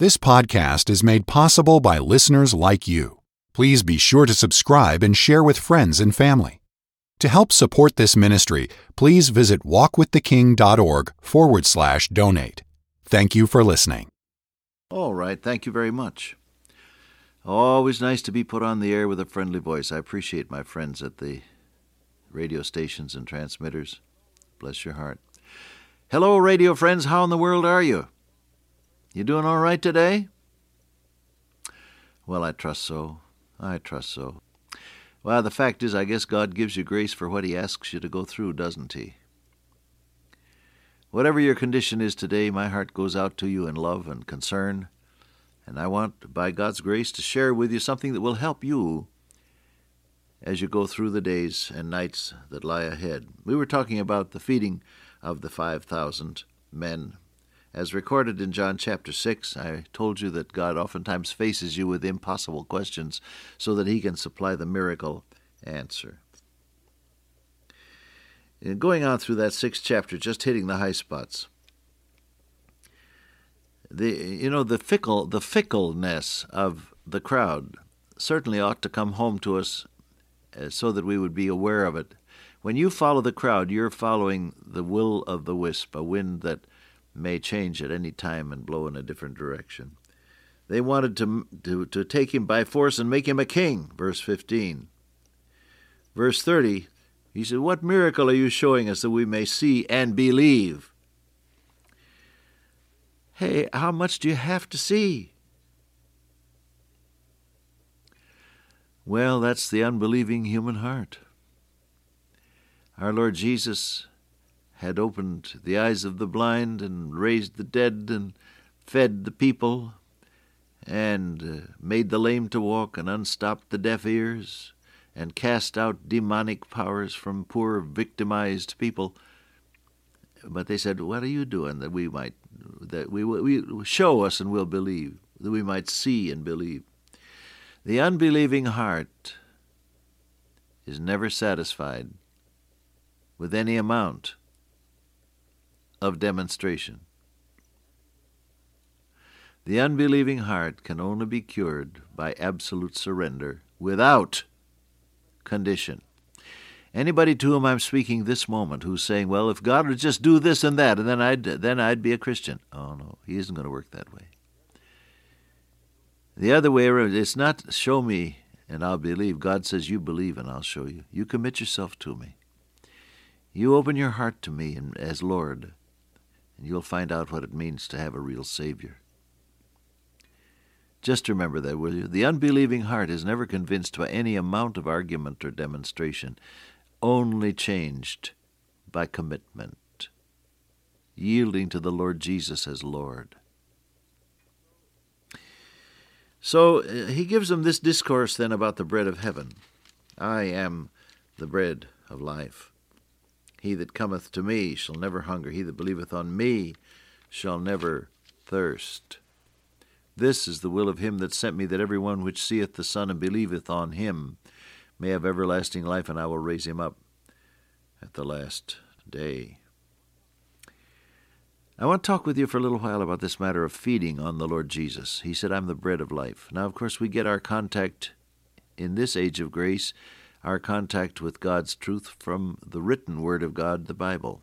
This podcast is made possible by listeners like you. Please be sure to subscribe and share with friends and family. To help support this ministry, please visit walkwiththeking.org forward slash donate. Thank you for listening. All right, thank you very much. Always nice to be put on the air with a friendly voice. I appreciate my friends at the radio stations and transmitters. Bless your heart. Hello, radio friends. How in the world are you? You doing all right today? Well, I trust so. I trust so. Well, the fact is, I guess God gives you grace for what He asks you to go through, doesn't He? Whatever your condition is today, my heart goes out to you in love and concern, and I want, by God's grace, to share with you something that will help you as you go through the days and nights that lie ahead. We were talking about the feeding of the 5,000 men. As recorded in John chapter 6, I told you that God oftentimes faces you with impossible questions so that he can supply the miracle answer. In going on through that sixth chapter, just hitting the high spots, the you know the fickle the fickleness of the crowd certainly ought to come home to us uh, so that we would be aware of it. When you follow the crowd, you're following the will of the wisp, a wind that may change at any time and blow in a different direction. They wanted to, to, to take him by force and make him a king, verse 15. Verse 30, he said, What miracle are you showing us that we may see and believe? Hey, how much do you have to see? Well, that's the unbelieving human heart. Our Lord Jesus had opened the eyes of the blind and raised the dead and fed the people and uh, made the lame to walk and unstopped the deaf ears and cast out demonic powers from poor victimized people. But they said what are you doing that we might that we, we show us and we'll believe that we might see and believe? The unbelieving heart is never satisfied with any amount of demonstration. The unbelieving heart can only be cured by absolute surrender without condition. Anybody to whom I'm speaking this moment who's saying, "Well, if God would just do this and that, and then I'd then I'd be a Christian," oh no, He isn't going to work that way. The other way around, it's not show me and I'll believe. God says, "You believe and I'll show you." You commit yourself to me. You open your heart to me as Lord, and you'll find out what it means to have a real Savior. Just remember that, will you? The unbelieving heart is never convinced by any amount of argument or demonstration, only changed by commitment, yielding to the Lord Jesus as Lord. So uh, he gives them this discourse then about the bread of heaven. I am the bread of life. He that cometh to me shall never hunger. He that believeth on me shall never thirst. This is the will of him that sent me, that every one which seeth the Son and believeth on him may have everlasting life, and I will raise him up at the last day. I want to talk with you for a little while about this matter of feeding on the Lord Jesus. He said, I'm the bread of life. Now, of course, we get our contact in this age of grace our contact with God's truth from the written Word of God, the Bible.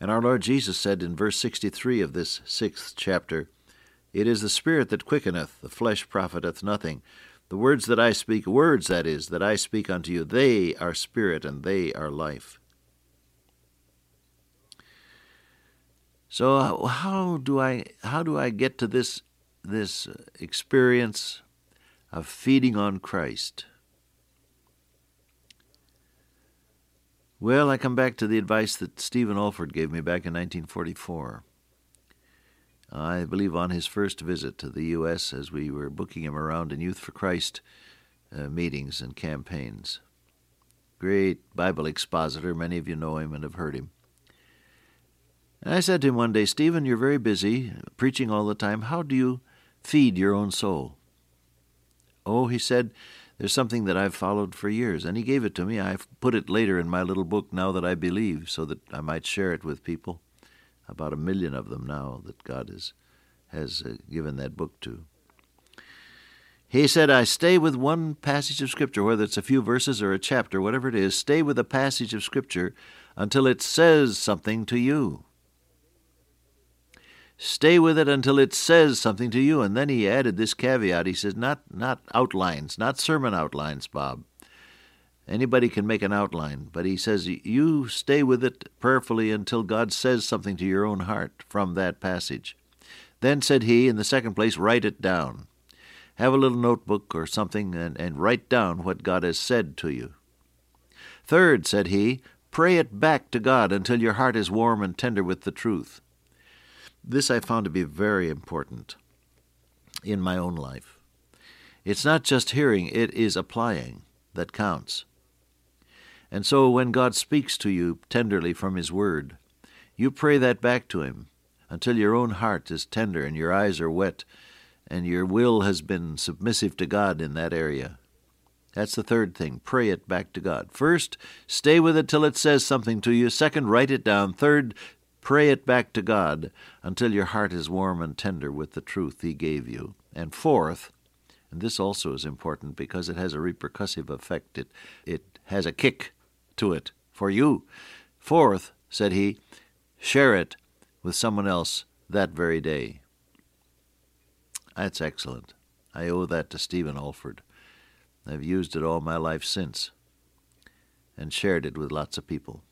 And our Lord Jesus said in verse 63 of this sixth chapter, It is the Spirit that quickeneth, the flesh profiteth nothing. The words that I speak, words that is, that I speak unto you, they are spirit and they are life. So how do I how do I get to this this experience of feeding on Christ? Well, I come back to the advice that Stephen Olford gave me back in 1944. I believe on his first visit to the U.S. as we were booking him around in Youth for Christ uh, meetings and campaigns. Great Bible expositor. Many of you know him and have heard him. And I said to him one day, Stephen, you're very busy, preaching all the time. How do you feed your own soul? Oh, he said, there's something that I've followed for years, and he gave it to me. I've put it later in my little book, Now That I Believe, so that I might share it with people. About a million of them now that God has, has uh, given that book to. He said, I stay with one passage of Scripture, whether it's a few verses or a chapter, whatever it is, stay with a passage of Scripture until it says something to you. Stay with it until it says something to you. And then he added this caveat. He says, not, not outlines, not sermon outlines, Bob. Anybody can make an outline, but he says you stay with it prayerfully until God says something to your own heart from that passage. Then, said he, in the second place, write it down. Have a little notebook or something and, and write down what God has said to you. Third, said he, pray it back to God until your heart is warm and tender with the truth. This I found to be very important in my own life. It's not just hearing, it is applying that counts. And so when God speaks to you tenderly from His Word, you pray that back to Him until your own heart is tender and your eyes are wet and your will has been submissive to God in that area. That's the third thing. Pray it back to God. First, stay with it till it says something to you. Second, write it down. Third, pray it back to God until your heart is warm and tender with the truth He gave you. And fourth, and this also is important because it has a repercussive effect, it, it has a kick to it for you. Fourth, said he, share it with someone else that very day. That's excellent. I owe that to Stephen Olford. I've used it all my life since and shared it with lots of people.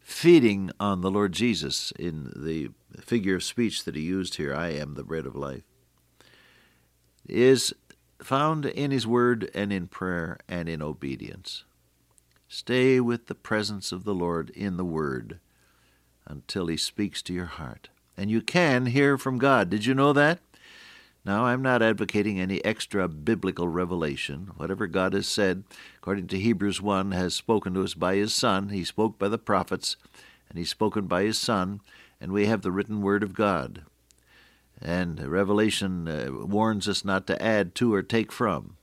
Feeding on the Lord Jesus in the figure of speech that he used here, I am the bread of life, is found in his word and in prayer and in obedience. Stay with the presence of the Lord in the Word until He speaks to your heart. And you can hear from God. Did you know that? Now, I'm not advocating any extra biblical revelation. Whatever God has said, according to Hebrews 1, has spoken to us by His Son. He spoke by the prophets, and He's spoken by His Son, and we have the written Word of God. And Revelation uh, warns us not to add to or take from.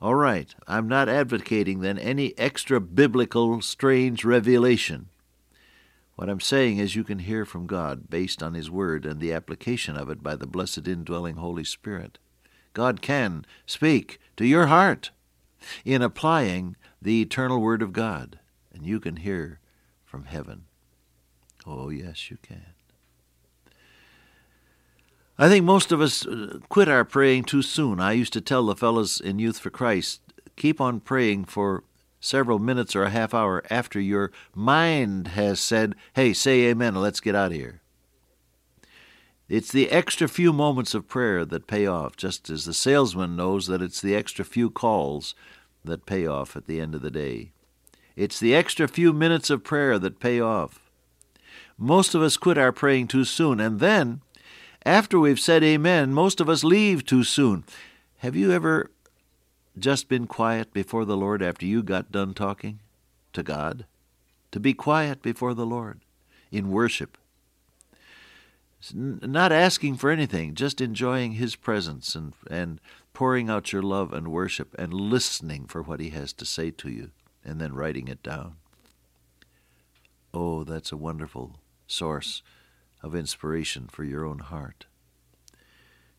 All right, I'm not advocating then any extra biblical strange revelation. What I'm saying is you can hear from God based on His Word and the application of it by the blessed indwelling Holy Spirit. God can speak to your heart in applying the eternal Word of God, and you can hear from heaven. Oh, yes, you can. I think most of us uh, quit our praying too soon. I used to tell the fellows in Youth for Christ keep on praying for several minutes or a half hour after your mind has said, hey, say amen let's get out of here. It's the extra few moments of prayer that pay off, just as the salesman knows that it's the extra few calls that pay off at the end of the day. It's the extra few minutes of prayer that pay off. Most of us quit our praying too soon, and then after we've said amen, most of us leave too soon. Have you ever just been quiet before the Lord after you got done talking to God? To be quiet before the Lord in worship. Not asking for anything, just enjoying His presence and, and pouring out your love and worship and listening for what He has to say to you and then writing it down. Oh, that's a wonderful source of inspiration for your own heart.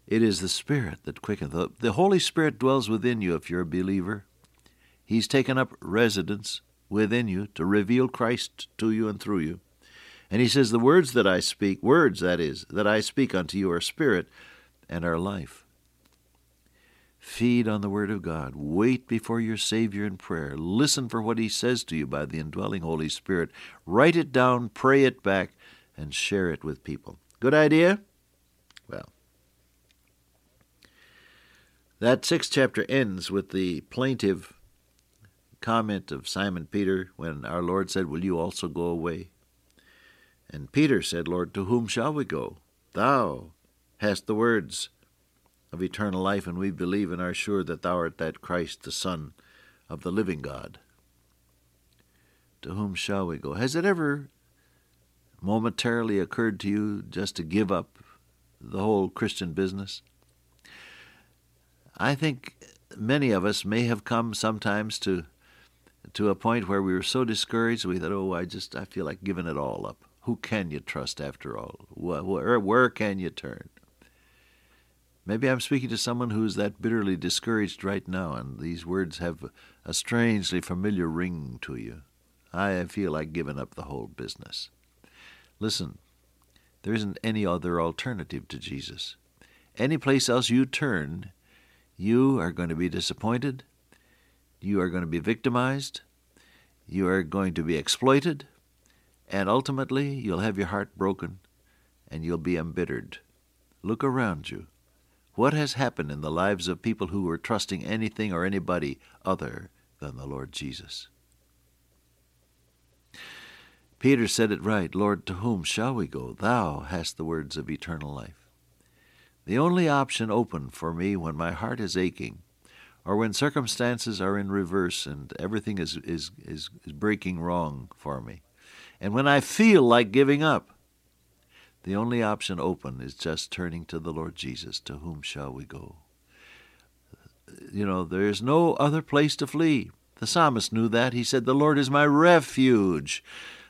It is the Spirit that quickeneth. The Holy Spirit dwells within you if you're a believer. He's taken up residence within you to reveal Christ to you and through you. And he says, The words that I speak, words that is, that I speak unto you are spirit and are life. Feed on the Word of God. Wait before your Savior in prayer. Listen for what He says to you by the indwelling Holy Spirit. Write it down, pray it back, and share it with people. Good idea? That sixth chapter ends with the plaintive comment of Simon Peter when our Lord said, Will you also go away? And Peter said, Lord, to whom shall we go? Thou hast the words of eternal life, and we believe and are sure that thou art that Christ, the Son of the living God. To whom shall we go? Has it ever momentarily occurred to you just to give up the whole Christian business? I think many of us may have come sometimes to to a point where we were so discouraged we thought, oh, I just I feel like giving it all up. Who can you trust after all? Where, where can you turn? Maybe I'm speaking to someone who's that bitterly discouraged right now, and these words have a strangely familiar ring to you. I feel like giving up the whole business. Listen, there isn't any other alternative to Jesus. Any place else you turn, you are going to be disappointed, you are going to be victimized, you are going to be exploited, and ultimately you'll have your heart broken and you'll be embittered. Look around you. What has happened in the lives of people who were trusting anything or anybody other than the Lord Jesus? Peter said it right Lord, to whom shall we go? Thou hast the words of eternal life. The only option open for me when my heart is aching, or when circumstances are in reverse and everything is, is, is, is breaking wrong for me, and when I feel like giving up, the only option open is just turning to the Lord Jesus. To whom shall we go? You know, there is no other place to flee. The psalmist knew that. He said, The Lord is my refuge,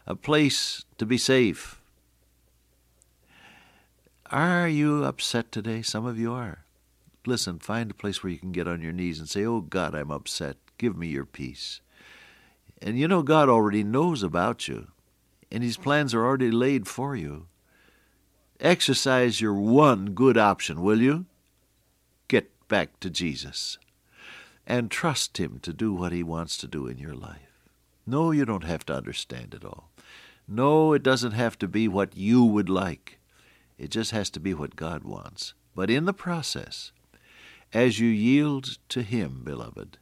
a place to be safe. Are you upset today? Some of you are. Listen, find a place where you can get on your knees and say, Oh God, I'm upset. Give me your peace. And you know, God already knows about you, and His plans are already laid for you. Exercise your one good option, will you? Get back to Jesus and trust Him to do what He wants to do in your life. No, you don't have to understand it all. No, it doesn't have to be what you would like. It just has to be what God wants. But in the process, as you yield to Him, beloved,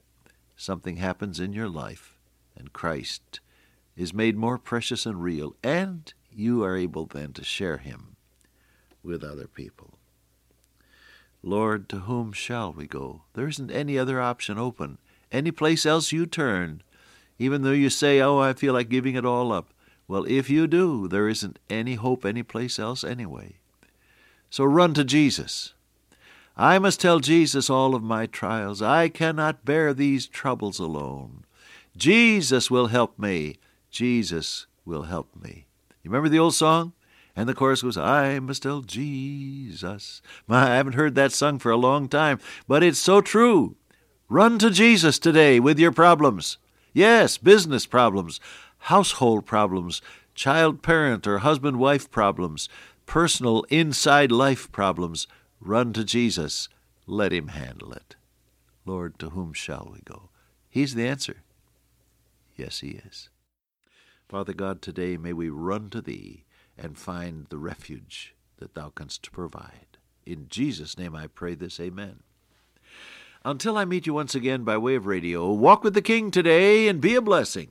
something happens in your life, and Christ is made more precious and real, and you are able then to share Him with other people. Lord, to whom shall we go? There isn't any other option open. Any place else you turn, even though you say, Oh, I feel like giving it all up. Well, if you do, there isn't any hope any place else anyway. So run to Jesus. I must tell Jesus all of my trials. I cannot bear these troubles alone. Jesus will help me. Jesus will help me. You remember the old song? And the chorus goes, I must tell Jesus. I haven't heard that sung for a long time, but it's so true. Run to Jesus today with your problems. Yes, business problems, household problems, child parent or husband wife problems, personal inside life problems. Run to Jesus. Let Him handle it. Lord, to whom shall we go? He's the answer. Yes, He is. Father God, today may we run to Thee and find the refuge that thou canst provide. In Jesus' name I pray this, amen. Until I meet you once again by way of radio, walk with the King today and be a blessing.